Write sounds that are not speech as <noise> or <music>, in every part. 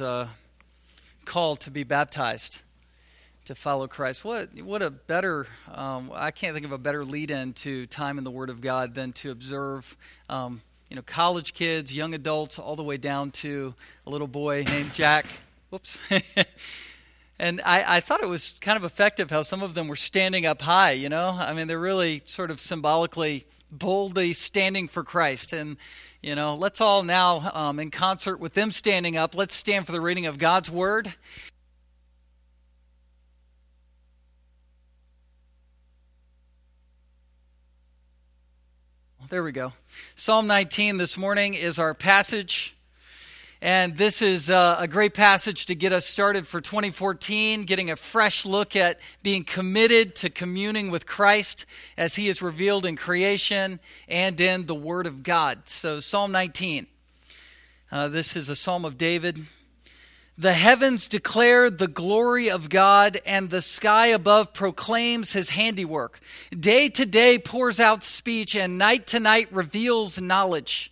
uh, call to be baptized to follow Christ. What what a better um, I can't think of a better lead-in to time in the Word of God than to observe um, you know college kids, young adults, all the way down to a little boy named Jack. Whoops. <laughs> and I, I thought it was kind of effective how some of them were standing up high. You know, I mean they're really sort of symbolically boldly standing for Christ and you know, let's all now, um, in concert with them standing up, let's stand for the reading of God's Word. There we go. Psalm 19 this morning is our passage. And this is uh, a great passage to get us started for 2014, getting a fresh look at being committed to communing with Christ as he is revealed in creation and in the Word of God. So, Psalm 19. Uh, this is a psalm of David. The heavens declare the glory of God, and the sky above proclaims his handiwork. Day to day pours out speech, and night to night reveals knowledge.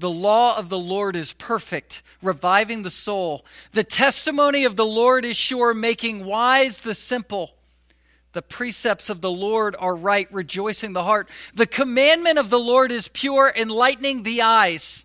The law of the Lord is perfect, reviving the soul. The testimony of the Lord is sure, making wise the simple. The precepts of the Lord are right, rejoicing the heart. The commandment of the Lord is pure, enlightening the eyes.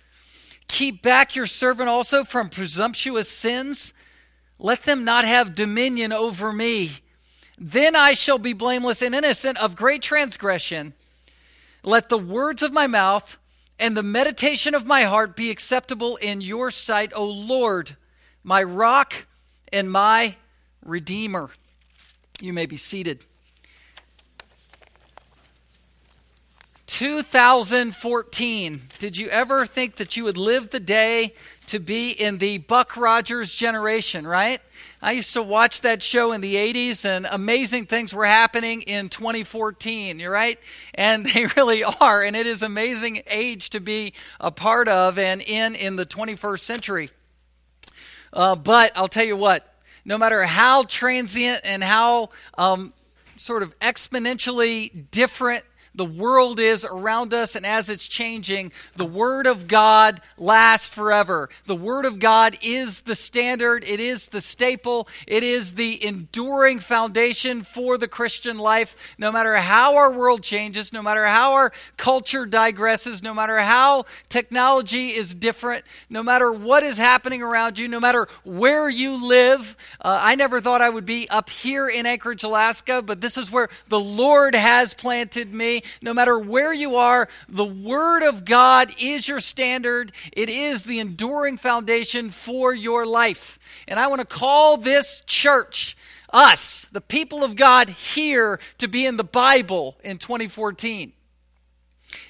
Keep back your servant also from presumptuous sins. Let them not have dominion over me. Then I shall be blameless and innocent of great transgression. Let the words of my mouth and the meditation of my heart be acceptable in your sight, O Lord, my rock and my redeemer. You may be seated. 2014. Did you ever think that you would live the day to be in the Buck Rogers generation, right? I used to watch that show in the 80s and amazing things were happening in 2014, you're right? And <laughs> they really are. And it is amazing age to be a part of and in in the 21st century. Uh, but I'll tell you what, no matter how transient and how um, sort of exponentially different the world is around us and as it's changing, the Word of God lasts forever. The Word of God is the standard, it is the staple, it is the enduring foundation for the Christian life. No matter how our world changes, no matter how our culture digresses, no matter how technology is different, no matter what is happening around you, no matter where you live. Uh, I never thought I would be up here in Anchorage, Alaska, but this is where the Lord has planted me no matter where you are, the Word of God is your standard. It is the enduring foundation for your life. And I want to call this church, us, the people of God here, to be in the Bible in 2014.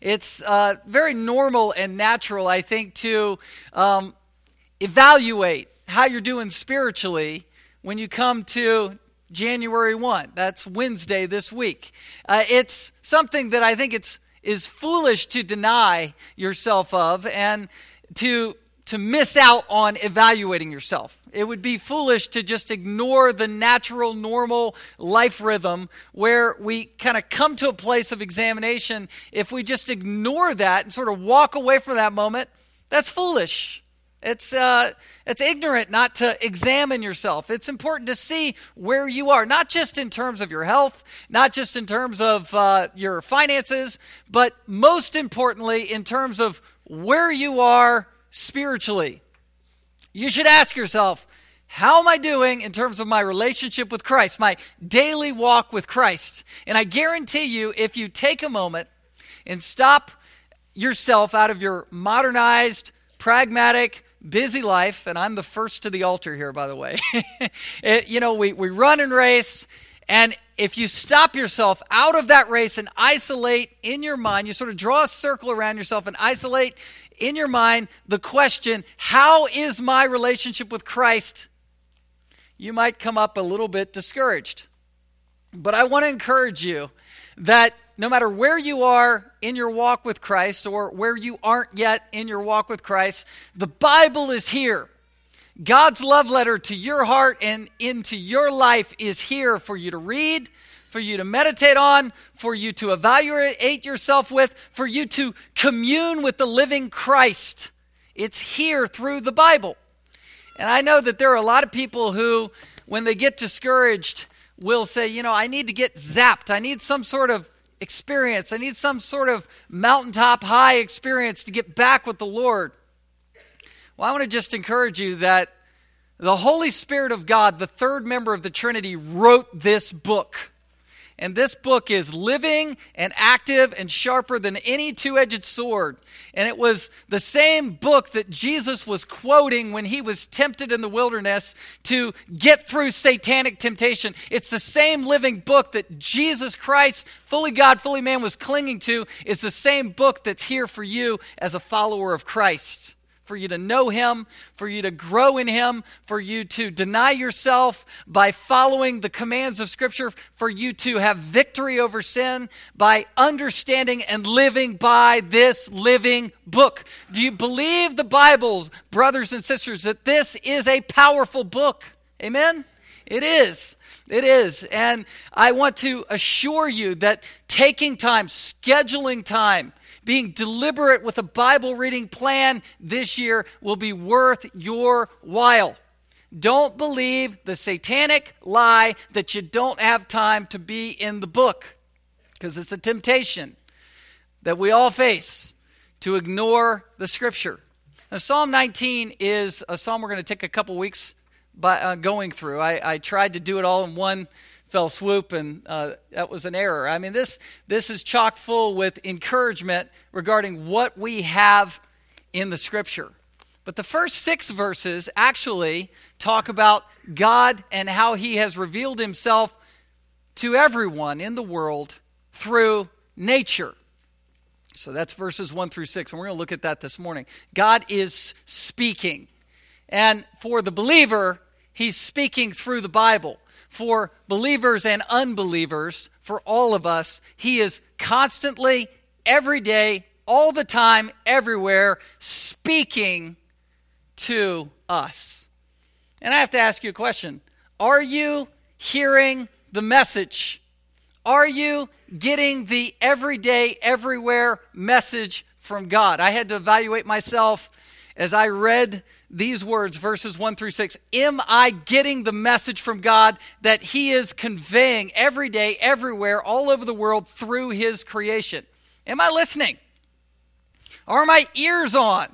It's uh, very normal and natural, I think, to um, evaluate how you're doing spiritually when you come to January 1. That's Wednesday this week. Uh, it's something that I think it's is foolish to deny yourself of and to to miss out on evaluating yourself. It would be foolish to just ignore the natural, normal life rhythm where we kind of come to a place of examination. If we just ignore that and sort of walk away from that moment, that's foolish. It's, uh, it's ignorant not to examine yourself. It's important to see where you are, not just in terms of your health, not just in terms of uh, your finances, but most importantly, in terms of where you are spiritually. you should ask yourself, how am I doing in terms of my relationship with Christ, my daily walk with Christ? And I guarantee you, if you take a moment and stop yourself out of your modernized, pragmatic, busy life, and I'm the first to the altar here, by the way. <laughs> it, you know, we, we run and race, and if you stop yourself out of that race and isolate in your mind, you sort of draw a circle around yourself and isolate in your mind the question, How is my relationship with Christ? You might come up a little bit discouraged. But I want to encourage you that no matter where you are in your walk with Christ or where you aren't yet in your walk with Christ, the Bible is here. God's love letter to your heart and into your life is here for you to read, for you to meditate on, for you to evaluate yourself with, for you to commune with the living Christ. It's here through the Bible. And I know that there are a lot of people who, when they get discouraged, will say, you know, I need to get zapped. I need some sort of experience. I need some sort of mountaintop high experience to get back with the Lord. Well, I want to just encourage you that the Holy Spirit of God, the third member of the Trinity, wrote this book. And this book is living and active and sharper than any two edged sword. And it was the same book that Jesus was quoting when he was tempted in the wilderness to get through satanic temptation. It's the same living book that Jesus Christ, fully God, fully man, was clinging to. It's the same book that's here for you as a follower of Christ for you to know Him, for you to grow in Him, for you to deny yourself by following the commands of Scripture, for you to have victory over sin by understanding and living by this living book. Do you believe the Bible, brothers and sisters, that this is a powerful book? Amen? It is. It is. And I want to assure you that taking time, scheduling time, being deliberate with a Bible reading plan this year will be worth your while. Don't believe the satanic lie that you don't have time to be in the book because it's a temptation that we all face to ignore the scripture. Now, Psalm 19 is a psalm we're going to take a couple weeks by, uh, going through. I, I tried to do it all in one fell swoop, and uh, that was an error. I mean, this, this is chock full with encouragement regarding what we have in the scripture. But the first six verses actually talk about God and how he has revealed himself to everyone in the world through nature. So that's verses 1 through 6, and we're going to look at that this morning. God is speaking. And for the believer, he's speaking through the Bible for believers and unbelievers, for all of us. He is constantly, every day, all the time, everywhere, speaking to us. And I have to ask you a question Are you hearing the message? Are you getting the everyday, everywhere message from God? I had to evaluate myself as I read these words, verses 1 through 6, am I getting the message from God that He is conveying every day, everywhere, all over the world through His creation? Am I listening? Are my ears on?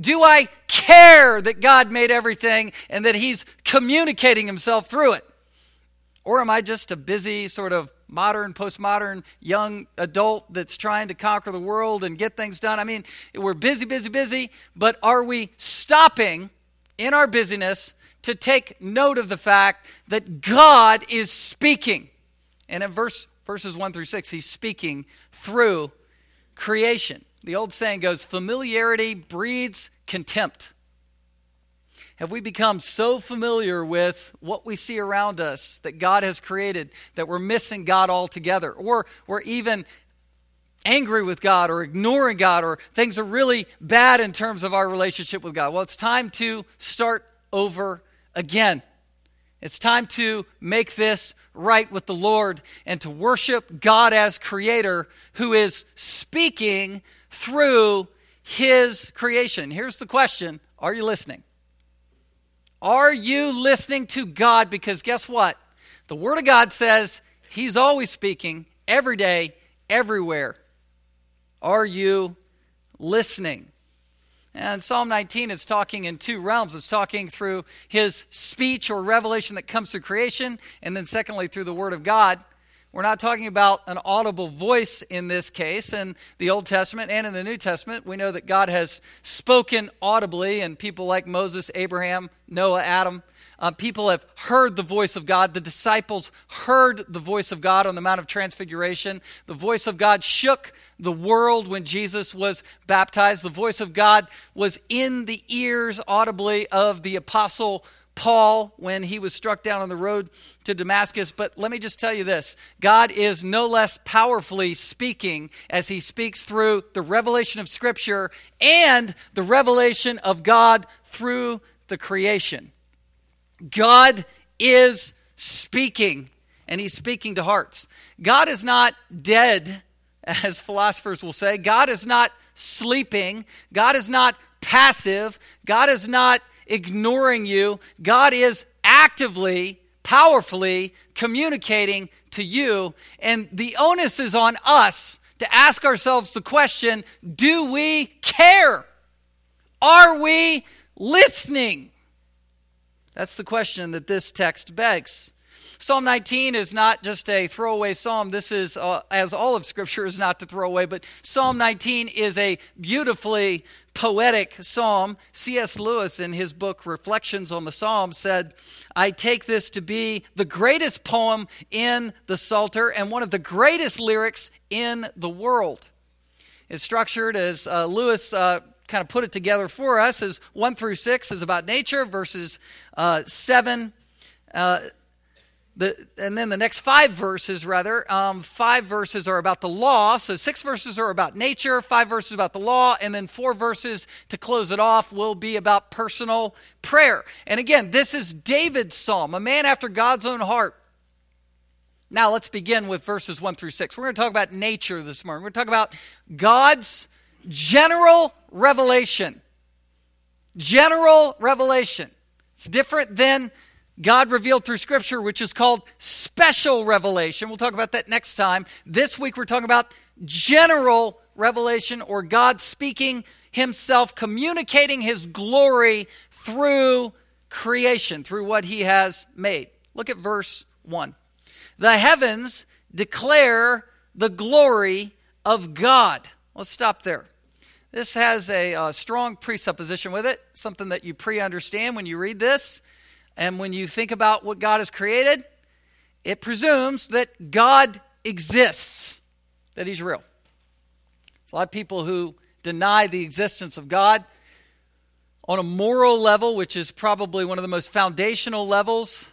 Do I care that God made everything and that He's communicating Himself through it? Or am I just a busy, sort of modern, postmodern young adult that's trying to conquer the world and get things done? I mean, we're busy, busy, busy, but are we stopping in our busyness to take note of the fact that God is speaking? And in verse, verses 1 through 6, He's speaking through creation. The old saying goes familiarity breeds contempt. Have we become so familiar with what we see around us that God has created that we're missing God altogether? Or we're even angry with God or ignoring God or things are really bad in terms of our relationship with God? Well, it's time to start over again. It's time to make this right with the Lord and to worship God as creator who is speaking through his creation. Here's the question Are you listening? Are you listening to God? Because guess what? The Word of God says He's always speaking, every day, everywhere. Are you listening? And Psalm 19 is talking in two realms. It's talking through his speech or revelation that comes through creation, and then secondly, through the Word of God. We're not talking about an audible voice in this case. In the Old Testament and in the New Testament, we know that God has spoken audibly, and people like Moses, Abraham, Noah, Adam, uh, people have heard the voice of God. The disciples heard the voice of God on the Mount of Transfiguration. The voice of God shook the world when Jesus was baptized. The voice of God was in the ears audibly of the apostle Paul when he was struck down on the road to Damascus. But let me just tell you this God is no less powerfully speaking as he speaks through the revelation of Scripture and the revelation of God through the creation. God is speaking, and he's speaking to hearts. God is not dead, as philosophers will say. God is not sleeping. God is not passive. God is not ignoring you. God is actively, powerfully communicating to you. And the onus is on us to ask ourselves the question do we care? Are we listening? That's the question that this text begs. Psalm 19 is not just a throwaway psalm. This is, uh, as all of Scripture is not to throw away, but Psalm 19 is a beautifully poetic psalm. C.S. Lewis, in his book Reflections on the Psalms, said, I take this to be the greatest poem in the Psalter and one of the greatest lyrics in the world. It's structured as uh, Lewis uh, kind of put it together for us is 1 through 6 is about nature, verses uh, 7. The, and then the next five verses, rather, um, five verses are about the law. So six verses are about nature, five verses about the law, and then four verses to close it off will be about personal prayer. And again, this is David's psalm, a man after God's own heart. Now let's begin with verses one through six. We're going to talk about nature this morning. We're going to talk about God's general revelation. General revelation. It's different than God revealed through Scripture, which is called special revelation. We'll talk about that next time. This week, we're talking about general revelation or God speaking Himself, communicating His glory through creation, through what He has made. Look at verse 1. The heavens declare the glory of God. Let's stop there. This has a, a strong presupposition with it, something that you pre understand when you read this. And when you think about what God has created, it presumes that God exists, that He's real. There's a lot of people who deny the existence of God on a moral level, which is probably one of the most foundational levels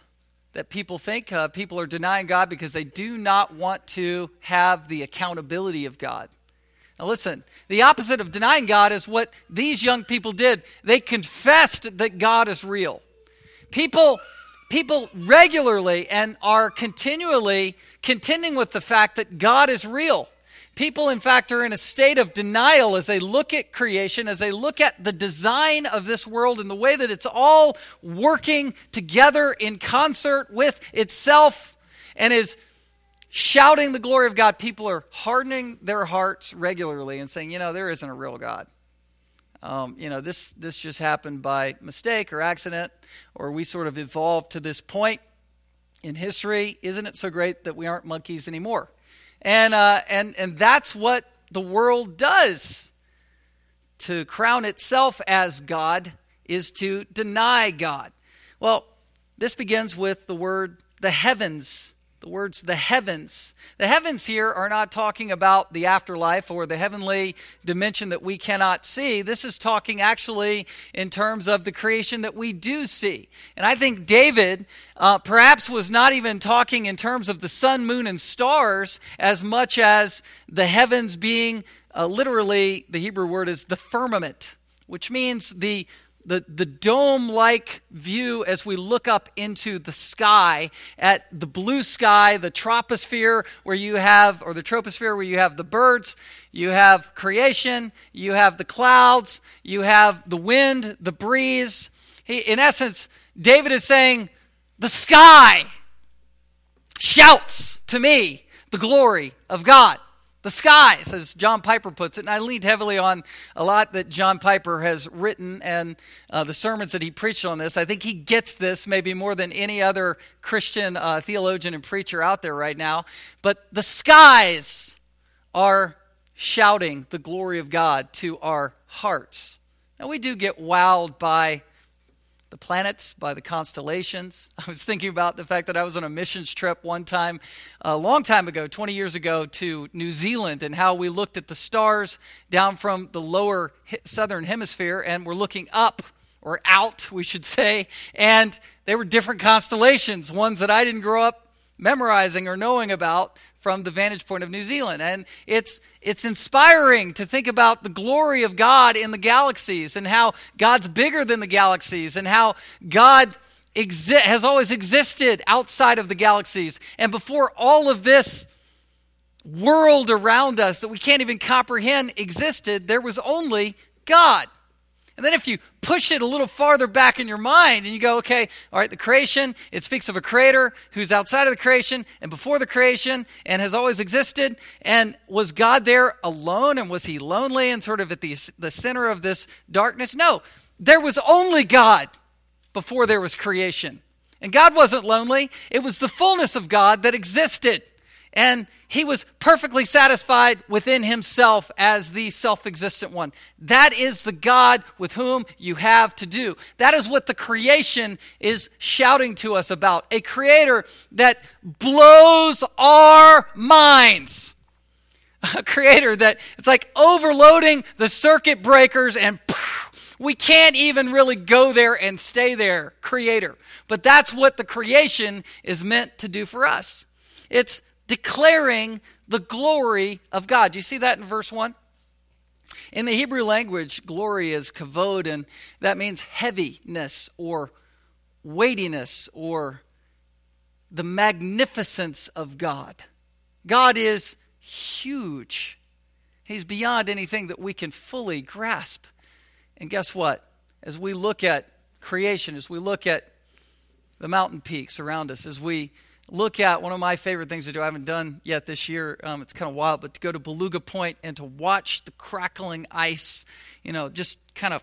that people think. Uh, people are denying God because they do not want to have the accountability of God. Now, listen, the opposite of denying God is what these young people did. They confessed that God is real. People, people regularly and are continually contending with the fact that God is real. People, in fact, are in a state of denial as they look at creation, as they look at the design of this world and the way that it's all working together in concert with itself and is shouting the glory of God, people are hardening their hearts regularly and saying, you know, there isn't a real God. Um, you know, this, this just happened by mistake or accident, or we sort of evolved to this point in history. Isn't it so great that we aren't monkeys anymore? And, uh, and, and that's what the world does. To crown itself as God is to deny God. Well, this begins with the word the heavens the words the heavens. The heavens here are not talking about the afterlife or the heavenly dimension that we cannot see. This is talking actually in terms of the creation that we do see. And I think David uh, perhaps was not even talking in terms of the sun, moon, and stars as much as the heavens being uh, literally, the Hebrew word is the firmament, which means the the, the dome like view as we look up into the sky at the blue sky, the troposphere where you have, or the troposphere where you have the birds, you have creation, you have the clouds, you have the wind, the breeze. He, in essence, David is saying, the sky shouts to me the glory of God. The skies, as John Piper puts it. And I leaned heavily on a lot that John Piper has written and uh, the sermons that he preached on this. I think he gets this maybe more than any other Christian uh, theologian and preacher out there right now. But the skies are shouting the glory of God to our hearts. Now, we do get wowed by the planets, by the constellations. <laughs> I was thinking about the fact that I was on a missions trip one time, a long time ago, 20 years ago, to New Zealand, and how we looked at the stars down from the lower southern hemisphere, and we're looking up or out, we should say, and they were different constellations, ones that I didn't grow up memorizing or knowing about from the vantage point of New Zealand. And it's, it's inspiring to think about the glory of God in the galaxies and how God's bigger than the galaxies and how God exi- has always existed outside of the galaxies. And before all of this world around us that we can't even comprehend existed, there was only God. And then if you push it a little farther back in your mind and you go, okay, all right, the creation, it speaks of a creator who's outside of the creation and before the creation and has always existed. And was God there alone and was he lonely and sort of at the, the center of this darkness? No, there was only God before there was creation. And God wasn't lonely, it was the fullness of God that existed. And he was perfectly satisfied within himself as the self existent one. That is the God with whom you have to do. That is what the creation is shouting to us about. A creator that blows our minds. A creator that it's like overloading the circuit breakers and we can't even really go there and stay there. Creator. But that's what the creation is meant to do for us. It's declaring the glory of God. Do you see that in verse 1? In the Hebrew language, glory is kavod, and that means heaviness or weightiness or the magnificence of God. God is huge. He's beyond anything that we can fully grasp. And guess what? As we look at creation, as we look at the mountain peaks around us, as we look at one of my favorite things to do. I haven't done yet this year. Um, it's kind of wild, but to go to Beluga Point and to watch the crackling ice, you know, just kind of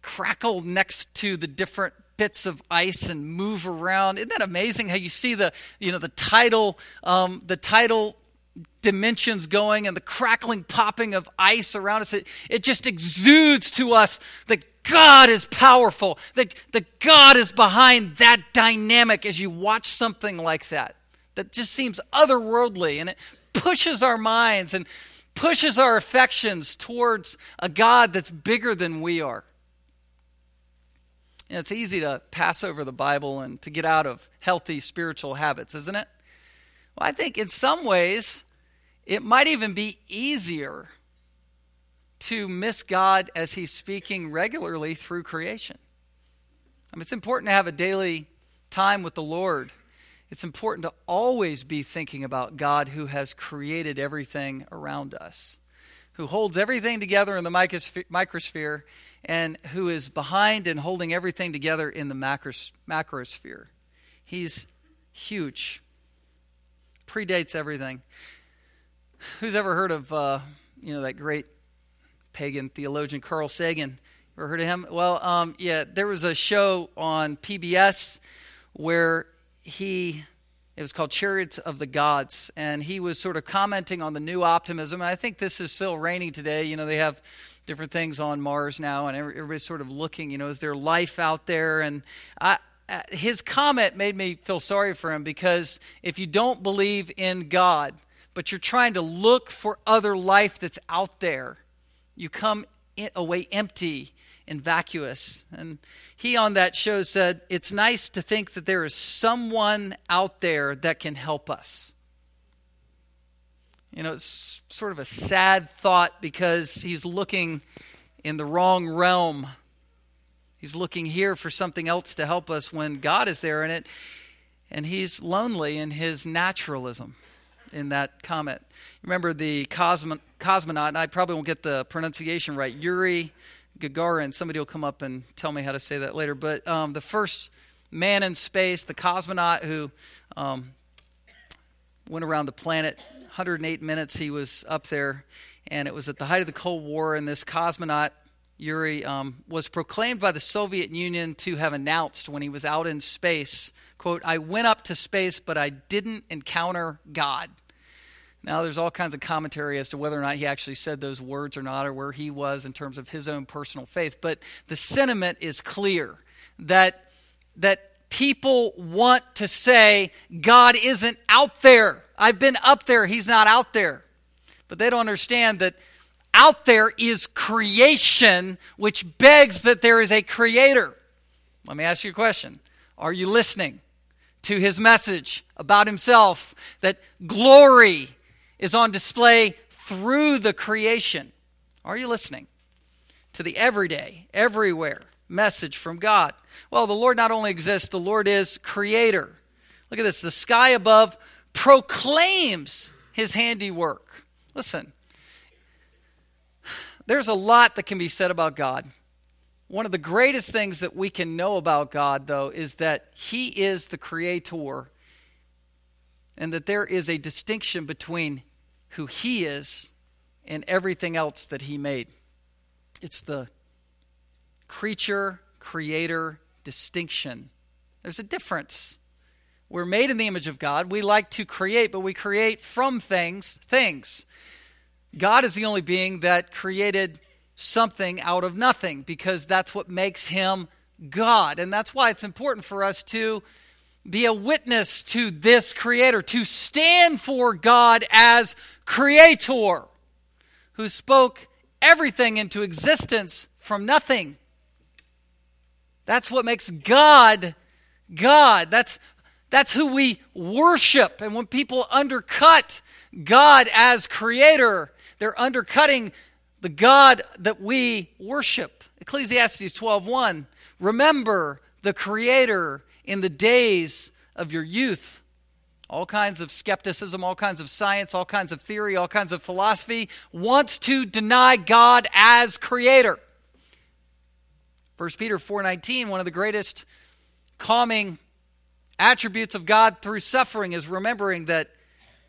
crackle next to the different bits of ice and move around. Isn't that amazing? How you see the you know the tidal um, the tidal dimensions going and the crackling popping of ice around us. It, it just exudes to us that God is powerful, that, that God is behind that dynamic as you watch something like that. That just seems otherworldly and it pushes our minds and pushes our affections towards a God that's bigger than we are. And it's easy to pass over the Bible and to get out of healthy spiritual habits, isn't it? Well, I think in some ways it might even be easier to miss God as He's speaking regularly through creation. I mean, it's important to have a daily time with the Lord. It's important to always be thinking about God who has created everything around us, who holds everything together in the microsphere, and who is behind and holding everything together in the macrosphere. He's huge, predates everything. Who's ever heard of uh, you know that great pagan theologian Carl Sagan. Ever heard of him? Well, um, yeah, there was a show on PBS where he, it was called Chariots of the Gods, and he was sort of commenting on the new optimism. And I think this is still reigning today. You know, they have different things on Mars now, and everybody's sort of looking, you know, is there life out there? And I, uh, his comment made me feel sorry for him because if you don't believe in God, but you're trying to look for other life that's out there, you come away empty and vacuous. And he on that show said, It's nice to think that there is someone out there that can help us. You know, it's sort of a sad thought because he's looking in the wrong realm. He's looking here for something else to help us when God is there in it, and he's lonely in his naturalism in that comment. Remember the cosmo- cosmonaut, and I probably won't get the pronunciation right, Yuri Gagarin. Somebody will come up and tell me how to say that later. But um, the first man in space, the cosmonaut who um, went around the planet 108 minutes he was up there, and it was at the height of the Cold War, and this cosmonaut, Yuri, um, was proclaimed by the Soviet Union to have announced when he was out in space, quote, I went up to space, but I didn't encounter God. Now, there's all kinds of commentary as to whether or not he actually said those words or not, or where he was in terms of his own personal faith. But the sentiment is clear that, that people want to say, God isn't out there. I've been up there, he's not out there. But they don't understand that out there is creation, which begs that there is a creator. Let me ask you a question Are you listening to his message about himself that glory is on display through the creation. Are you listening to the everyday, everywhere message from God? Well, the Lord not only exists, the Lord is creator. Look at this the sky above proclaims his handiwork. Listen, there's a lot that can be said about God. One of the greatest things that we can know about God, though, is that He is the Creator and that there is a distinction between who He is and everything else that He made. It's the creature creator distinction. There's a difference. We're made in the image of God. We like to create, but we create from things, things. God is the only being that created something out of nothing because that's what makes him God. And that's why it's important for us to be a witness to this creator, to stand for God as creator, who spoke everything into existence from nothing. That's what makes God God. That's that's who we worship. And when people undercut God as creator, they're undercutting the God that we worship. Ecclesiastes 12:1 Remember the creator in the days of your youth. All kinds of skepticism, all kinds of science, all kinds of theory, all kinds of philosophy wants to deny God as creator. 1 Peter 4:19, one of the greatest calming attributes of God through suffering is remembering that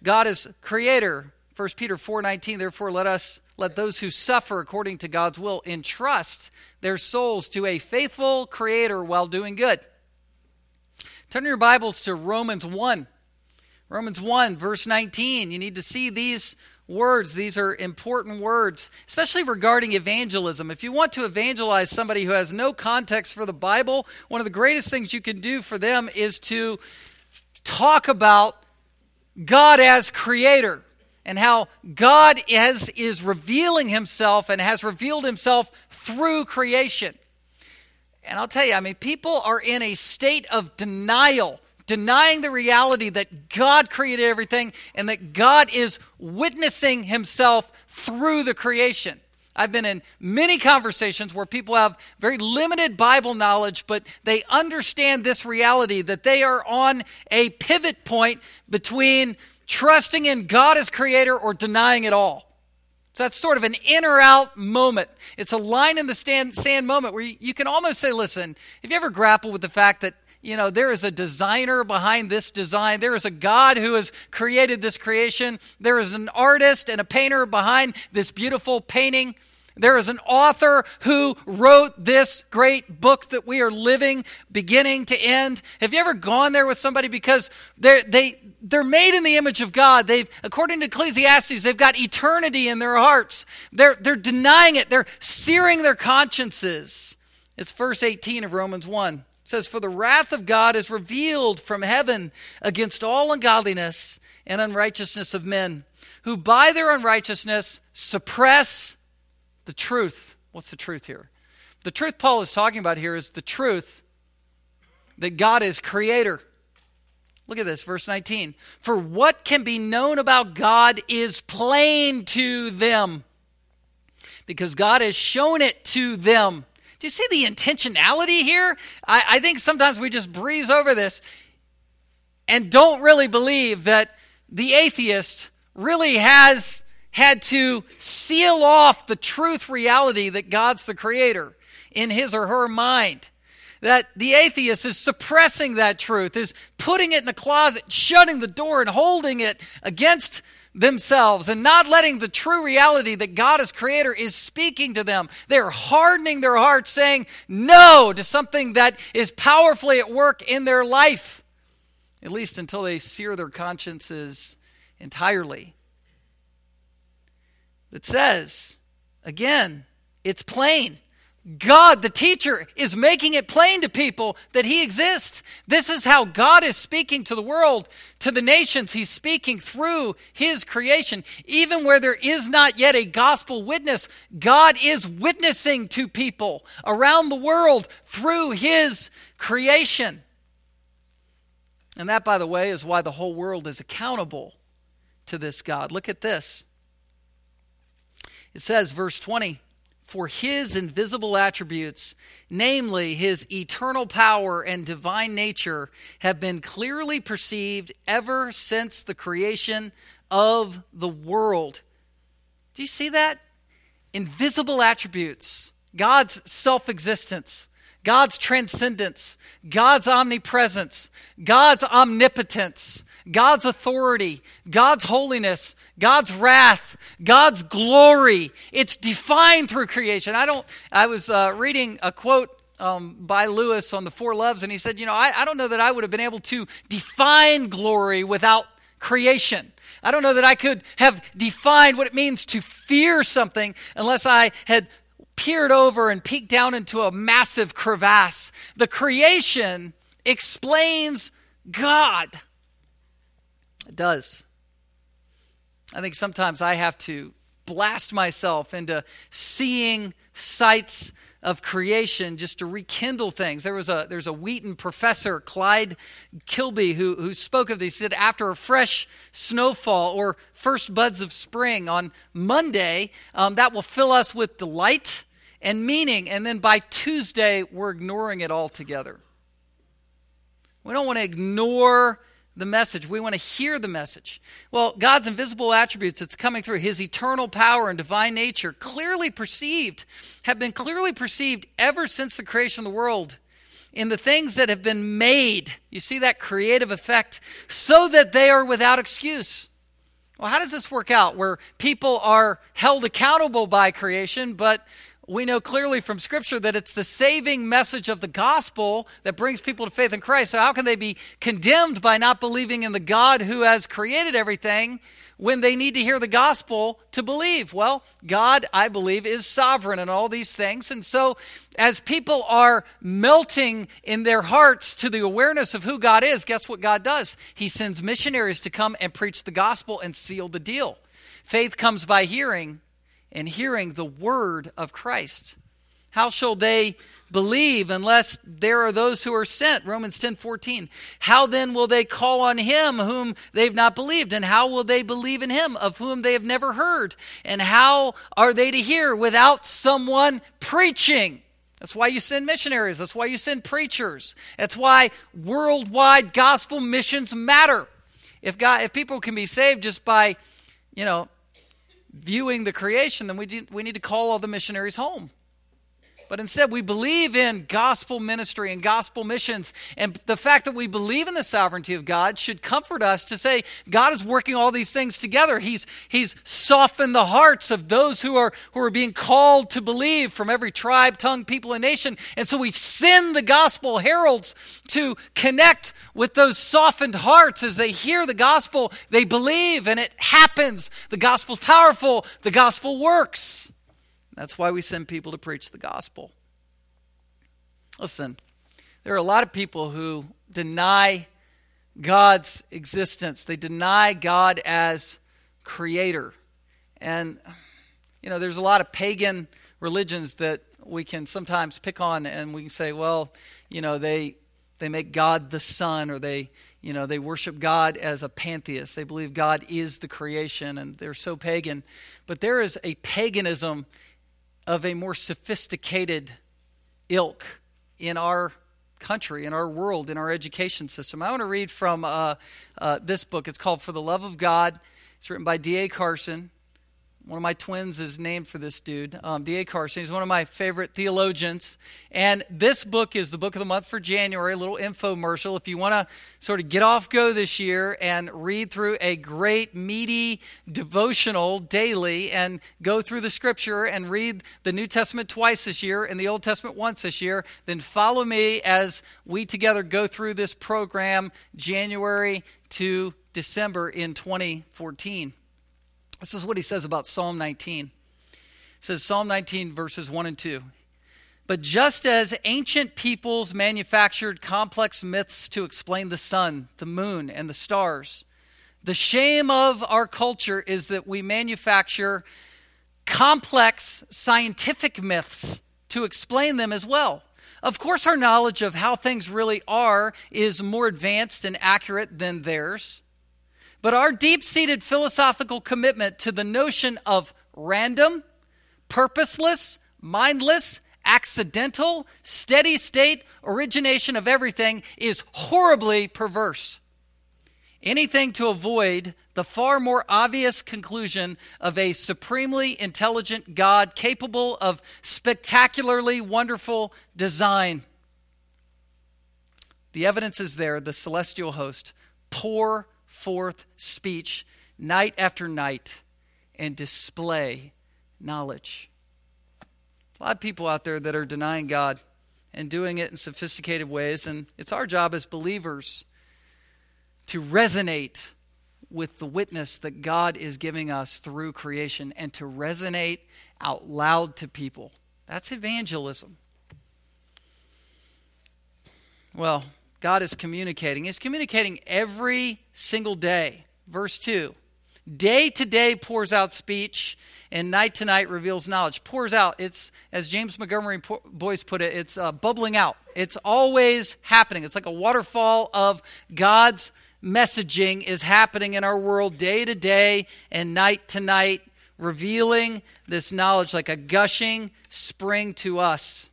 God is creator. 1 Peter 4:19 Therefore let us let those who suffer according to God's will entrust their souls to a faithful creator while doing good. Turn your Bibles to Romans 1. Romans 1, verse 19. You need to see these words. These are important words, especially regarding evangelism. If you want to evangelize somebody who has no context for the Bible, one of the greatest things you can do for them is to talk about God as creator and how God is, is revealing himself and has revealed himself through creation. And I'll tell you, I mean, people are in a state of denial, denying the reality that God created everything and that God is witnessing himself through the creation. I've been in many conversations where people have very limited Bible knowledge, but they understand this reality that they are on a pivot point between trusting in God as creator or denying it all. So that's sort of an in or out moment. It's a line in the stand, sand moment where you, you can almost say, listen, have you ever grapple with the fact that you know, there is a designer behind this design. There is a God who has created this creation. There is an artist and a painter behind this beautiful painting. There is an author who wrote this great book that we are living beginning to end. Have you ever gone there with somebody because they're, they, they're made in the image of God? They've, according to Ecclesiastes, they've got eternity in their hearts. They're, they're denying it. They're searing their consciences. It's verse 18 of Romans 1. It says, For the wrath of God is revealed from heaven against all ungodliness and unrighteousness of men, who by their unrighteousness suppress the truth. What's the truth here? The truth Paul is talking about here is the truth that God is creator. Look at this, verse 19. For what can be known about God is plain to them, because God has shown it to them. Do you see the intentionality here? I, I think sometimes we just breeze over this and don't really believe that the atheist really has had to seal off the truth reality that God's the creator in his or her mind. that the atheist is suppressing that truth, is putting it in a closet, shutting the door, and holding it against themselves and not letting the true reality that God as creator is speaking to them. They're hardening their hearts, saying no to something that is powerfully at work in their life, at least until they sear their consciences entirely. It says, again, it's plain. God, the teacher, is making it plain to people that He exists. This is how God is speaking to the world, to the nations. He's speaking through His creation. Even where there is not yet a gospel witness, God is witnessing to people around the world through His creation. And that, by the way, is why the whole world is accountable to this God. Look at this. It says, verse 20, for his invisible attributes, namely his eternal power and divine nature, have been clearly perceived ever since the creation of the world. Do you see that? Invisible attributes, God's self existence, God's transcendence, God's omnipresence, God's omnipotence, God's authority, God's holiness, God's wrath, God's glory. It's defined through creation. I don't, I was uh, reading a quote um, by Lewis on the Four Loves, and he said, You know, I, I don't know that I would have been able to define glory without creation. I don't know that I could have defined what it means to fear something unless I had peered over and peeked down into a massive crevasse. The creation explains God. It does. I think sometimes I have to blast myself into seeing sights of creation just to rekindle things. There was a there's a Wheaton professor, Clyde Kilby, who, who spoke of this. He said after a fresh snowfall or first buds of spring on Monday, um, that will fill us with delight and meaning, and then by Tuesday we're ignoring it altogether. We don't want to ignore the message. We want to hear the message. Well, God's invisible attributes that's coming through, his eternal power and divine nature, clearly perceived, have been clearly perceived ever since the creation of the world in the things that have been made. You see that creative effect, so that they are without excuse. Well, how does this work out where people are held accountable by creation, but we know clearly from Scripture that it's the saving message of the gospel that brings people to faith in Christ. So, how can they be condemned by not believing in the God who has created everything when they need to hear the gospel to believe? Well, God, I believe, is sovereign in all these things. And so, as people are melting in their hearts to the awareness of who God is, guess what God does? He sends missionaries to come and preach the gospel and seal the deal. Faith comes by hearing and hearing the word of Christ. How shall they believe unless there are those who are sent? Romans 10 14. How then will they call on him whom they've not believed? And how will they believe in him of whom they have never heard? And how are they to hear without someone preaching? That's why you send missionaries. That's why you send preachers. That's why worldwide gospel missions matter. If God, if people can be saved just by, you know, viewing the creation, then we, do, we need to call all the missionaries home. But instead, we believe in gospel ministry and gospel missions. And the fact that we believe in the sovereignty of God should comfort us to say God is working all these things together. He's, he's softened the hearts of those who are, who are being called to believe from every tribe, tongue, people, and nation. And so we send the gospel heralds to connect with those softened hearts as they hear the gospel. They believe, and it happens. The gospel's powerful, the gospel works. That's why we send people to preach the gospel. Listen, there are a lot of people who deny God's existence, they deny God as creator. And, you know, there's a lot of pagan religions that we can sometimes pick on and we can say, well, you know, they they make God the sun, or they, you know, they worship God as a pantheist. They believe God is the creation and they're so pagan. But there is a paganism of a more sophisticated ilk in our country, in our world, in our education system. I want to read from uh, uh, this book. It's called For the Love of God. It's written by D.A. Carson. One of my twins is named for this dude, um, D.A. Carson. He's one of my favorite theologians. And this book is the book of the month for January, a little infomercial. If you want to sort of get off go this year and read through a great, meaty devotional daily and go through the scripture and read the New Testament twice this year and the Old Testament once this year, then follow me as we together go through this program January to December in 2014. This is what he says about Psalm 19. It says Psalm 19 verses 1 and 2. But just as ancient peoples manufactured complex myths to explain the sun, the moon, and the stars, the shame of our culture is that we manufacture complex scientific myths to explain them as well. Of course, our knowledge of how things really are is more advanced and accurate than theirs. But our deep seated philosophical commitment to the notion of random, purposeless, mindless, accidental, steady state origination of everything is horribly perverse. Anything to avoid the far more obvious conclusion of a supremely intelligent God capable of spectacularly wonderful design. The evidence is there. The celestial host pour forth speech night after night and display knowledge. a lot of people out there that are denying God and doing it in sophisticated ways, and it's our job as believers to resonate with the witness that God is giving us through creation and to resonate out loud to people. That's evangelism. Well, God is communicating. He's communicating every single day. Verse 2 Day to day pours out speech, and night to night reveals knowledge. Pours out. It's, as James Montgomery Boice put it, it's uh, bubbling out. It's always happening. It's like a waterfall of God's messaging is happening in our world day to day and night to night, revealing this knowledge like a gushing spring to us.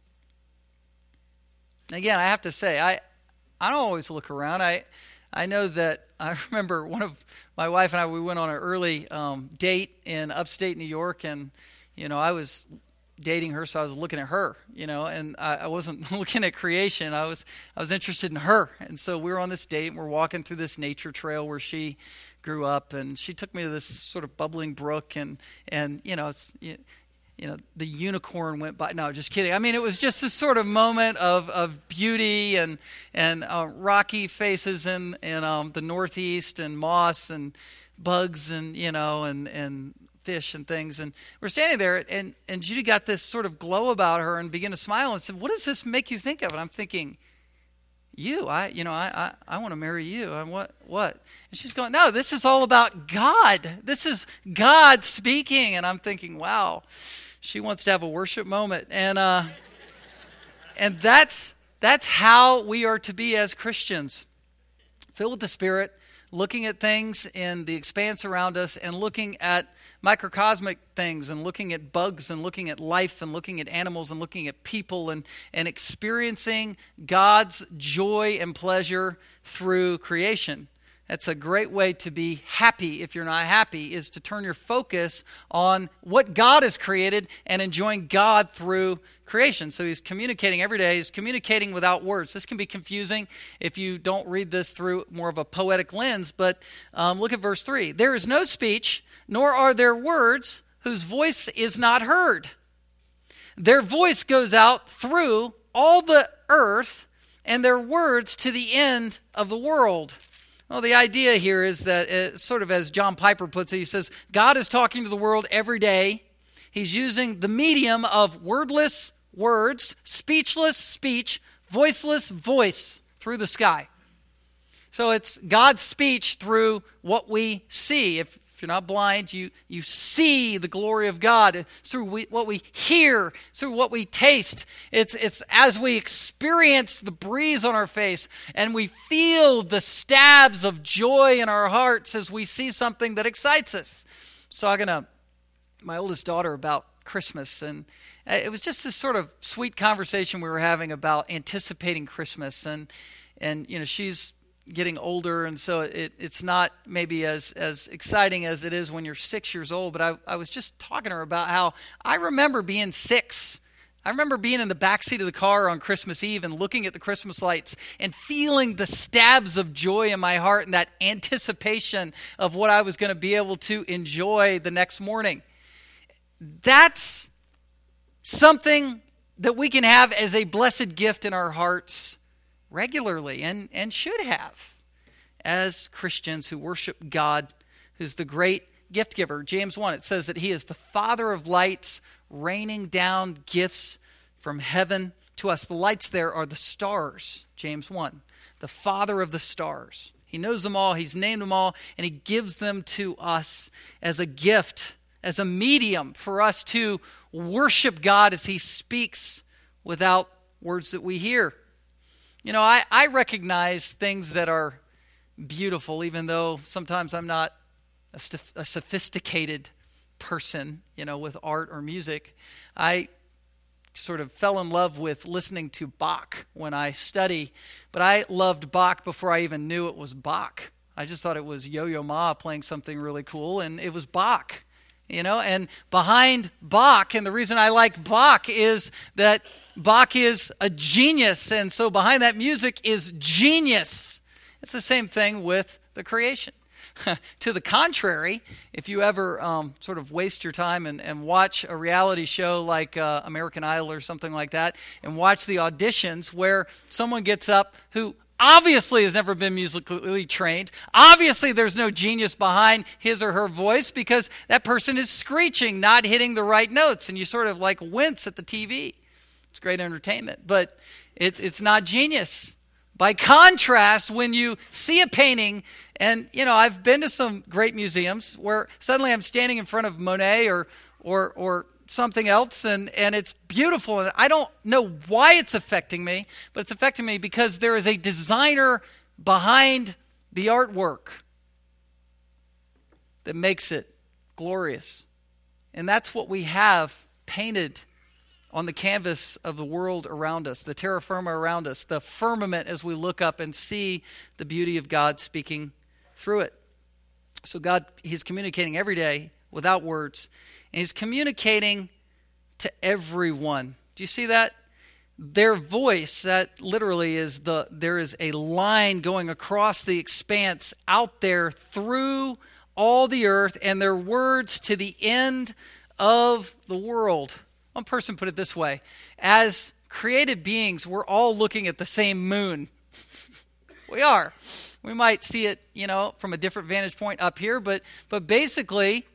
Again, I have to say, I, I don't always look around. I I know that I <laughs> remember one of my wife and I we went on an early um, date in upstate New York, and you know I was dating her, so I was looking at her, you know, and I, I wasn't <laughs> looking at creation. I was I was interested in her, and so we were on this date, and we're walking through this nature trail where she grew up, and she took me to this sort of bubbling brook, and and you know it's. You, you know, the unicorn went by. No, just kidding. I mean, it was just this sort of moment of, of beauty and and uh, rocky faces in in um, the Northeast and moss and bugs and you know and and fish and things. And we're standing there, and and Judy got this sort of glow about her and began to smile and said, "What does this make you think of?" And I'm thinking. You, I, you know, I, I, I want to marry you. And what, what? And she's going, no, this is all about God. This is God speaking. And I'm thinking, wow, she wants to have a worship moment, and uh, and that's that's how we are to be as Christians, filled with the Spirit, looking at things in the expanse around us, and looking at microcosmic things, and looking at bugs, and looking at life, and looking at animals, and looking at people, and and experiencing God's joy and pleasure through creation. That's a great way to be happy if you're not happy, is to turn your focus on what God has created and enjoying God through creation. So he's communicating every day. He's communicating without words. This can be confusing if you don't read this through more of a poetic lens, but um, look at verse 3. There is no speech, nor are there words whose voice is not heard. Their voice goes out through all the earth, and their words to the end of the world. Well, the idea here is that, uh, sort of as John Piper puts it, he says, God is talking to the world every day. He's using the medium of wordless words, speechless speech, voiceless voice through the sky. So it's God's speech through what we see. If you're not blind, you, you see the glory of God through we, what we hear, through what we taste. It's, it's as we experience the breeze on our face and we feel the stabs of joy in our hearts as we see something that excites us. So I was talking to my oldest daughter about Christmas, and uh, it was just this sort of sweet conversation we were having about anticipating Christmas. And, and you know, she's getting older, and so it, it's not maybe as, as exciting as it is when you're six years old. But I, I was just talking to her about how I remember being six. I remember being in the back seat of the car on Christmas Eve and looking at the Christmas lights and feeling the stabs of joy in my heart and that anticipation of what I was going to be able to enjoy the next morning. That's something that we can have as a blessed gift in our hearts regularly and, and should have as Christians who worship God, who's the great gift giver. James 1, it says that he is the Father of lights, raining down gifts from heaven to us. The lights there are the stars, James 1, the Father of the stars. He knows them all, He's named them all, and He gives them to us as a gift, as a medium for us to worship God as He speaks without words that we hear. You know, I, I recognize things that are beautiful, even though sometimes I'm not a, st- a sophisticated person, you know, with art or music. I sort of fell in love with listening to Bach when I study, but I loved Bach before I even knew it was Bach. I just thought it was Yo Yo Ma playing something really cool, and it was Bach you know and behind bach and the reason i like bach is that bach is a genius and so behind that music is genius. It's the same thing with the creation. <laughs> To the contrary if you ever um, sort of waste your time and, and watch a reality show like uh, american idol or something like that and watch the auditions where someone gets up who obviously has never been musically trained. Obviously, there's no genius behind his or her voice because that person is screeching, not hitting the right notes, and you sort of like wince at the TV. It's great entertainment, but it, it's not genius. By contrast, when you see a painting, and you know, I've been to some great museums where suddenly I'm standing in front of Monet or or or something else and, and it's beautiful. And I don't know why it's affecting me, but it's affecting me because there is a designer behind the artwork that makes it glorious. And that's what we have painted on the canvas of the world around us, the terra firma around us, the firmament as we look up and see the beauty of God speaking through it. So, God, He's communicating every day without words. And he's communicating to everyone. Do you see that? Their voice, that literally is the, there is a line going across the expanse out there through all the earth, and their words to the end of the world. One person put it this way As created beings, we're all looking at the same moon. <laughs> we are. We might see it, you know, from a different vantage point up here, but but basically,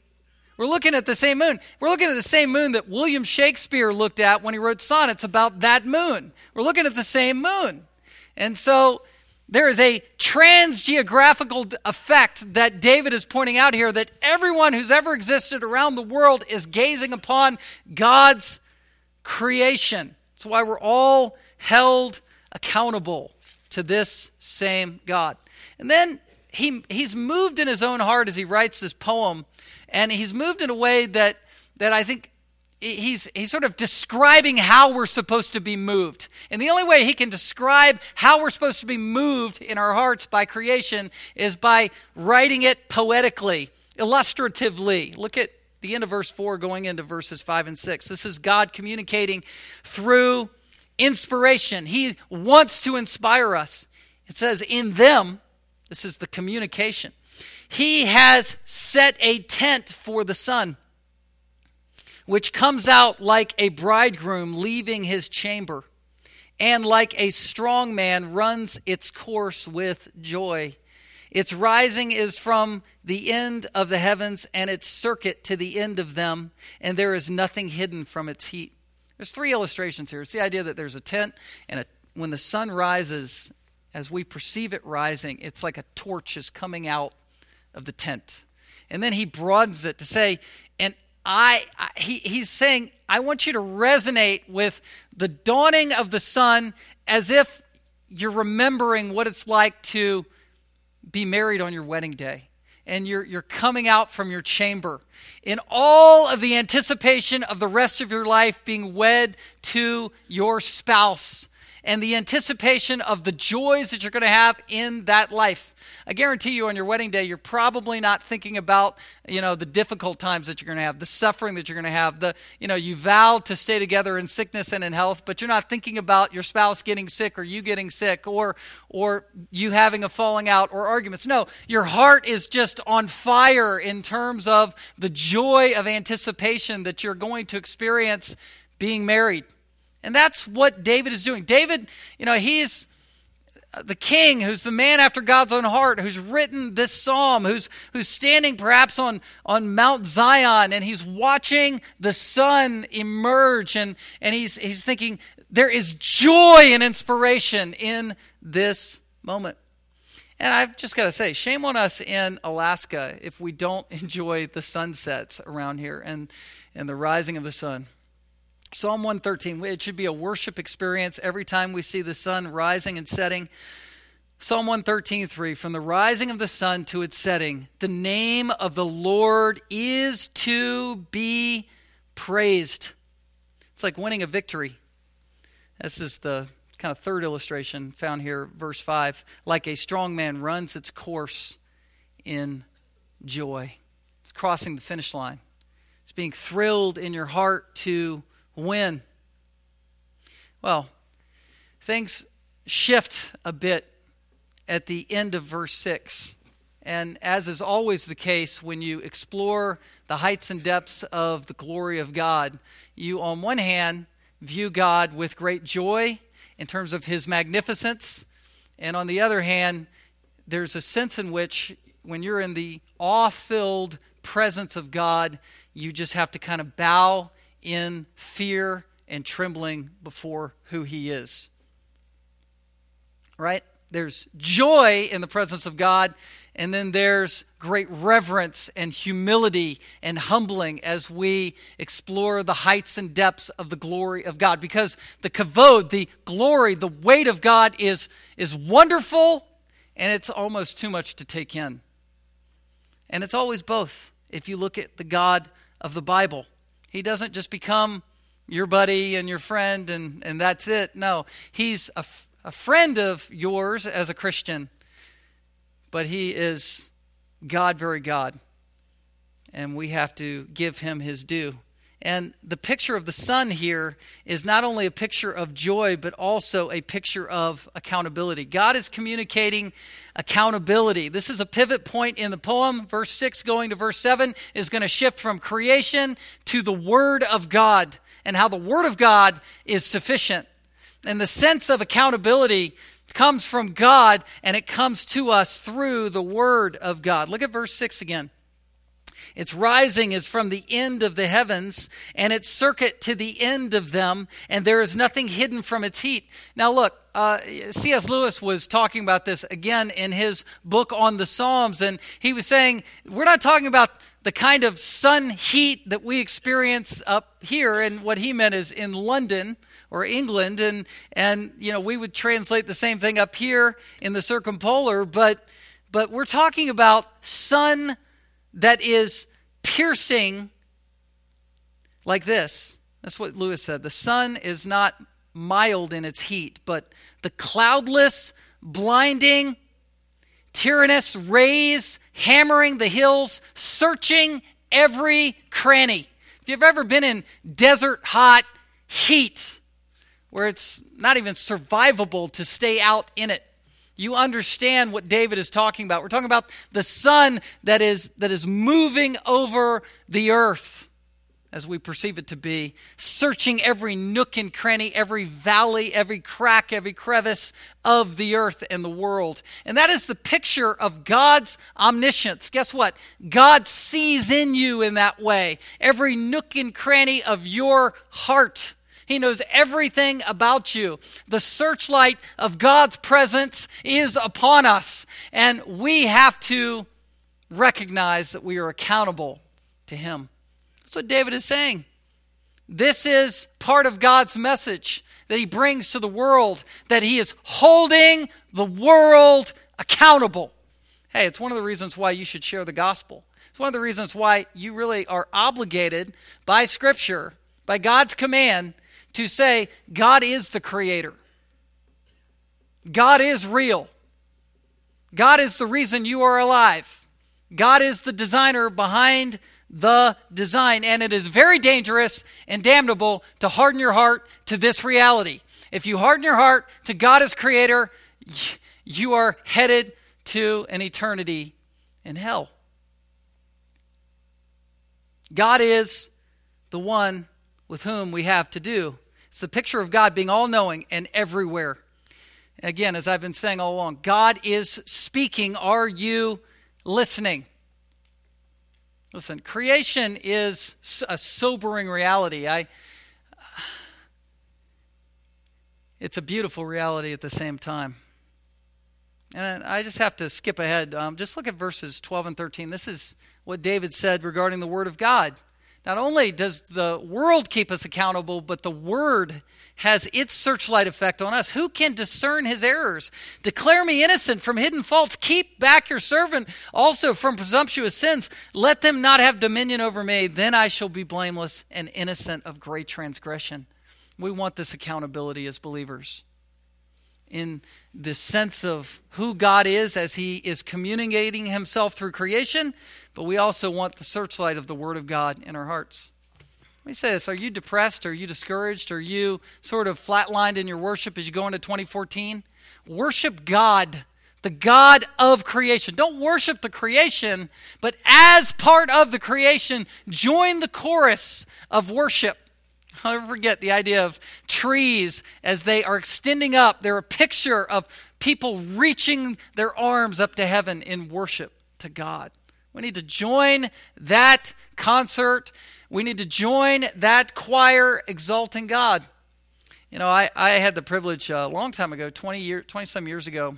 we're looking at the same moon. We're looking at the same moon that William Shakespeare looked at when he wrote sonnets about that moon. We're looking at the same moon. And so there is a transgeographical effect that David is pointing out here that everyone who's ever existed around the world is gazing upon God's creation. That's why we're all held accountable to this same God. And then he, he's moved in his own heart as he writes this poem and he's moved in a way that, that I think he's, he's sort of describing how we're supposed to be moved. And the only way he can describe how we're supposed to be moved in our hearts by creation is by writing it poetically, illustratively. Look at the end of verse 4 going into verses 5 and 6. This is God communicating through inspiration. He wants to inspire us. It says, In them, this is the communication. He has set a tent for the sun, which comes out like a bridegroom leaving his chamber, and like a strong man runs its course with joy. Its rising is from the end of the heavens, and its circuit to the end of them, and there is nothing hidden from its heat. There's three illustrations here. It's the idea that there's a tent, and a, when the sun rises, as we perceive it rising, it's like a torch is coming out of the tent. And then he broadens it to say, and I, I he, he's saying, I want you to resonate with the dawning of the sun as if you're remembering what it's like to be married on your wedding day and you're, you're coming out from your chamber in all of the anticipation of the rest of your life being wed to your spouse and the anticipation of the joys that you're going to have in that life. I guarantee you on your wedding day, you're probably not thinking about, you know, the difficult times that you're going to have, the suffering that you're going to have, the, you know, you vowed to stay together in sickness and in health, but you're not thinking about your spouse getting sick or you getting sick or, or you having a falling out or arguments. No, your heart is just on fire in terms of the joy of anticipation that you're going to experience being married. And that's what David is doing. David, you know, he's the king who's the man after God's own heart, who's written this psalm, who's, who's standing perhaps on, on Mount Zion and he's watching the sun emerge and, and he's, he's thinking, there is joy and inspiration in this moment. And I've just got to say, shame on us in Alaska if we don't <laughs> enjoy the sunsets around here and, and the rising of the sun. Psalm 113, it should be a worship experience every time we see the sun rising and setting. Psalm 113, 3 from the rising of the sun to its setting, the name of the Lord is to be praised. It's like winning a victory. This is the kind of third illustration found here, verse 5. Like a strong man runs its course in joy. It's crossing the finish line. It's being thrilled in your heart to when? Well, things shift a bit at the end of verse 6. And as is always the case when you explore the heights and depths of the glory of God, you, on one hand, view God with great joy in terms of his magnificence. And on the other hand, there's a sense in which when you're in the awe filled presence of God, you just have to kind of bow in fear and trembling before who he is. Right? There's joy in the presence of God, and then there's great reverence and humility and humbling as we explore the heights and depths of the glory of God. Because the kavod, the glory, the weight of God is, is wonderful, and it's almost too much to take in. And it's always both if you look at the God of the Bible. He doesn't just become your buddy and your friend and, and that's it. No, he's a, a friend of yours as a Christian, but he is God, very God. And we have to give him his due. And the picture of the sun here is not only a picture of joy, but also a picture of accountability. God is communicating accountability. This is a pivot point in the poem. Verse 6 going to verse 7 is going to shift from creation to the Word of God and how the Word of God is sufficient. And the sense of accountability comes from God and it comes to us through the Word of God. Look at verse 6 again. Its rising is from the end of the heavens, and its circuit to the end of them, and there is nothing hidden from its heat. Now, look, uh, C.S. Lewis was talking about this again in his book on the Psalms, and he was saying, we're not talking about the kind of sun heat that we experience up here, and what he meant is in London or England, and and you know we would translate the same thing up here in the circumpolar, but but we're talking about sun that is piercing like this. That's what Lewis said. The sun is not mild in its heat, but the cloudless, blinding, tyrannous rays hammering the hills, searching every cranny. If you've ever been in desert hot heat where it's not even survivable to stay out in it, you understand what David is talking about. We're talking about the sun that is, that is moving over the earth as we perceive it to be, searching every nook and cranny, every valley, every crack, every crevice of the earth and the world. And that is the picture of God's omniscience. Guess what? God sees in you in that way, every nook and cranny of your heart. He knows everything about you. The searchlight of God's presence is upon us, and we have to recognize that we are accountable to Him. That's what David is saying. This is part of God's message that He brings to the world, that He is holding the world accountable. Hey, it's one of the reasons why you should share the gospel. It's one of the reasons why you really are obligated by Scripture, by God's command, to say God is the creator. God is real. God is the reason you are alive. God is the designer behind the design. And it is very dangerous and damnable to harden your heart to this reality. If you harden your heart to God as creator, you are headed to an eternity in hell. God is the one with whom we have to do. It's the picture of God being all knowing and everywhere. Again, as I've been saying all along, God is speaking. Are you listening? Listen, creation is a sobering reality. I, it's a beautiful reality at the same time. And I just have to skip ahead. Um, just look at verses 12 and 13. This is what David said regarding the Word of God. Not only does the world keep us accountable, but the Word has its searchlight effect on us. Who can discern his errors? Declare me innocent from hidden faults. Keep back your servant also from presumptuous sins. Let them not have dominion over me. Then I shall be blameless and innocent of great transgression. We want this accountability as believers in the sense of who God is as He is communicating Himself through creation, but we also want the searchlight of the Word of God in our hearts. Let me say this Are you depressed? Are you discouraged? Are you sort of flatlined in your worship as you go into 2014? Worship God, the God of creation. Don't worship the creation, but as part of the creation, join the chorus of worship. I'll never forget the idea of trees as they are extending up. They're a picture of people reaching their arms up to heaven in worship to God. We need to join that concert we need to join that choir exalting God. You know, I, I had the privilege uh, a long time ago, 20 year, 20 some years ago,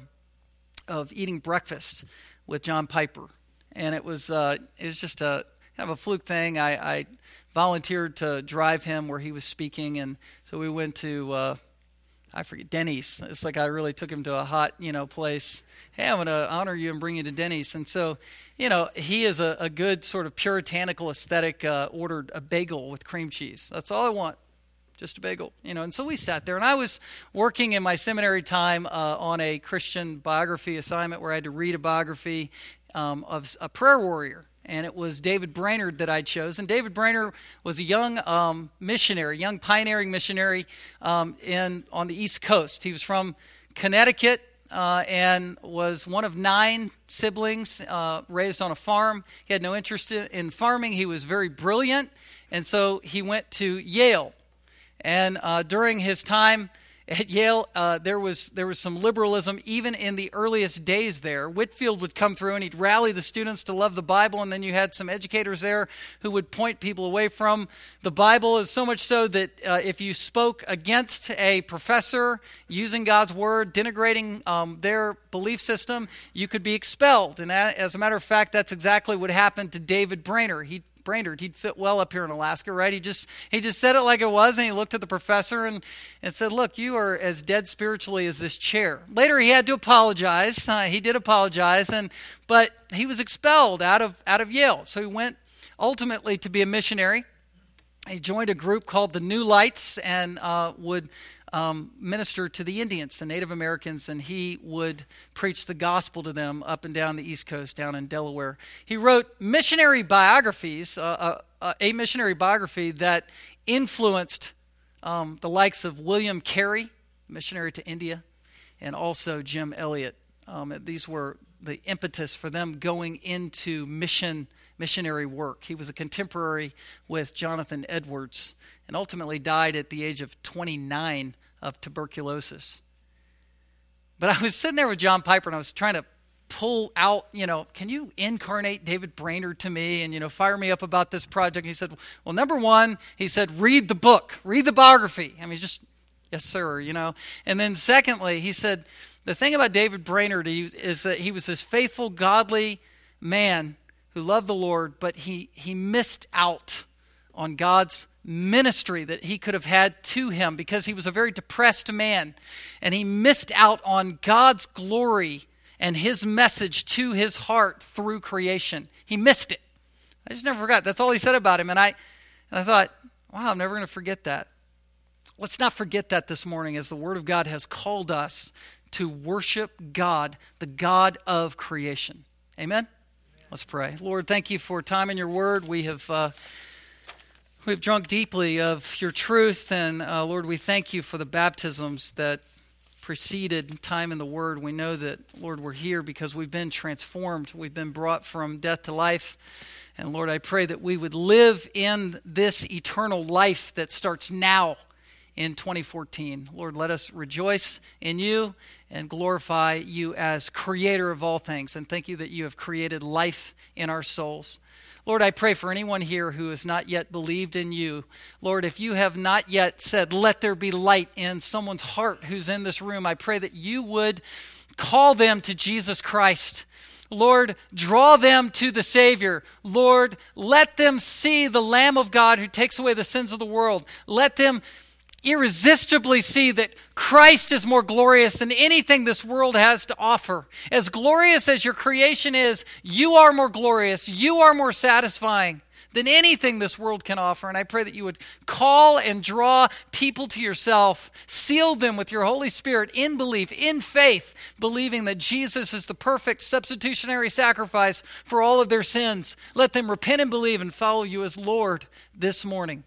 of eating breakfast with John Piper. And it was, uh, it was just a kind of a fluke thing. I, I volunteered to drive him where he was speaking. And so we went to, uh, I forget, Denny's. It's like I really took him to a hot, you know, place. Hey, I'm going to honor you and bring you to Denny's. And so, you know, he is a, a good sort of puritanical aesthetic, uh, ordered a bagel with cream cheese. That's all I want, just a bagel, you know. And so we sat there, and I was working in my seminary time uh, on a Christian biography assignment where I had to read a biography um, of a prayer warrior and it was David Brainerd that I chose. And David Brainerd was a young um, missionary, young pioneering missionary um, in on the East Coast. He was from Connecticut uh, and was one of nine siblings uh, raised on a farm. He had no interest in farming. He was very brilliant, and so he went to Yale. And uh, during his time at Yale, uh, there was there was some liberalism even in the earliest days there. Whitefield would come through and he'd rally the students to love the Bible, and then you had some educators there who would point people away from the Bible. Is So much so that uh, if you spoke against a professor using God's word, denigrating um, their belief system, you could be expelled. And as a matter of fact, that's exactly what happened to David Brainerd. He Brainerd. He'd fit well up here in Alaska, right? He just he just said it like it was, and he looked at the professor and, and said, "Look, you are as dead spiritually as this chair." Later, he had to apologize. Uh, he did apologize, and but he was expelled out of out of Yale. So he went ultimately to be a missionary. He joined a group called the New Lights and uh, would um, minister to the Indians, the Native Americans, and he would preach the gospel to them up and down the East Coast, down in Delaware. He wrote missionary biographies, uh, uh, uh, a missionary biography that influenced um, the likes of William Carey, missionary to India, and also Jim Elliot. Um, these were the impetus for them going into mission missionary work. He was a contemporary with Jonathan Edwards and ultimately died at the age of 29 of tuberculosis. But I was sitting there with John Piper and I was trying to pull out, you know, can you incarnate David Brainerd to me and, you know, fire me up about this project? he said, well, number one, he said, read the book, read the biography. I mean, just, yes, sir, you know. And then secondly, he said, the thing about David Brainerd is that he was this faithful, godly man who loved the Lord, but he, he missed out on God's ministry that he could have had to him because he was a very depressed man and he missed out on God's glory and his message to his heart through creation. He missed it. I just never forgot. That's all he said about him. And I, and I thought, wow, I'm never going to forget that. Let's not forget that this morning as the Word of God has called us to worship God, the God of creation. Amen? Let's pray. Lord, thank you for time in your word. We have. Uh, We've drunk deeply of your truth, and uh, Lord, we thank you for the baptisms that preceded time in the Word. We know that, Lord, we're here because we've been transformed. We've been brought from death to life. And Lord, I pray that we would live in this eternal life that starts now in 2014. Lord, let us rejoice in you and glorify you as creator of all things. And thank you that you have created life in our souls. Lord, I pray for anyone here who has not yet believed in you. Lord, if you have not yet said, let there be light in someone's heart who's in this room, I pray that you would call them to Jesus Christ. Lord, draw them to the Savior. Lord, let them see the Lamb of God who takes away the sins of the world. Let them irresistibly see that Christ is more glorious than anything this world has to offer. As glorious as your creation is, you are more glorious, you are more satisfying than anything this world can offer. And I pray that you would call and draw people to yourself, seal them with your Holy Spirit in belief, in faith, believing that Jesus is the perfect substitutionary sacrifice for all of their sins. Let them repent and believe and follow you as Lord this morning.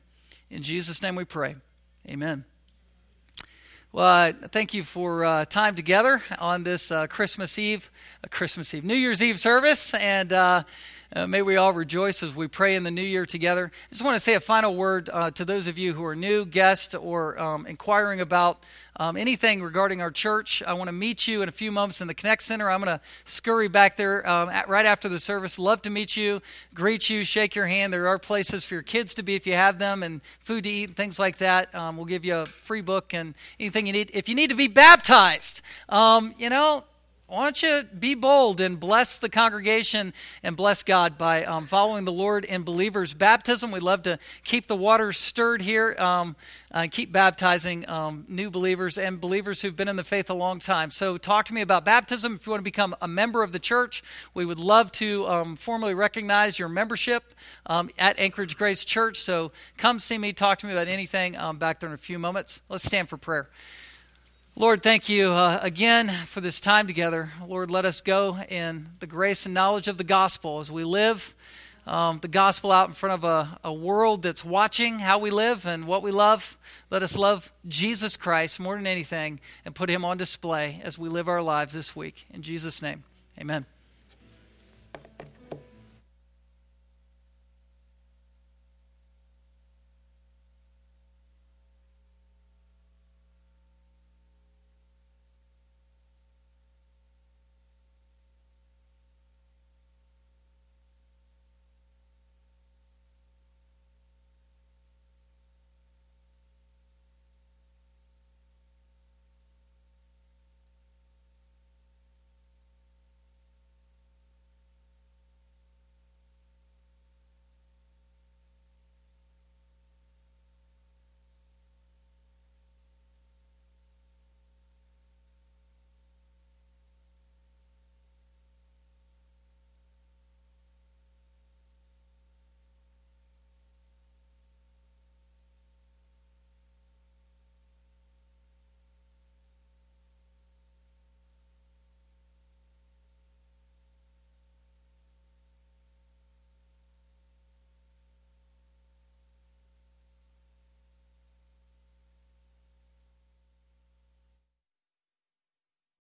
In Jesus' name we pray. Amen. Well, uh, thank you for uh, time together on this uh, Christmas Eve, uh, Christmas Eve, New Year's Eve service, and uh, may we all rejoice as we pray in the new year together. I just want to say a final word uh, to those of you who are new guests or um, inquiring about um, anything regarding our church. I want to meet you in a few moments in the Connect Center. I'm going to scurry back there um, at, right after the service. Love to meet you, greet you, shake your hand. There are places for your kids to be if you have them, and food to eat and things like that. Um, we'll give you a free book and anything you need. If you need to be baptized, um, you know, why don't you be bold and bless the congregation and bless God by um, following the Lord in believers' baptism? We love to keep the waters stirred here, um, keep baptizing um, new believers and believers who've been in the faith a long time. So, talk to me about baptism. If you want to become a member of the church, we would love to um, formally recognize your membership um, at Anchorage Grace Church. So, come see me, talk to me about anything um, back there in a few moments. Let's stand for prayer. Lord, thank you uh, again for this time together. Lord, let us go in the grace and knowledge of the gospel as we live um, the gospel out in front of a, a world that's watching how we live and what we love. Let us love Jesus Christ more than anything and put him on display as we live our lives this week. In Jesus' name, amen.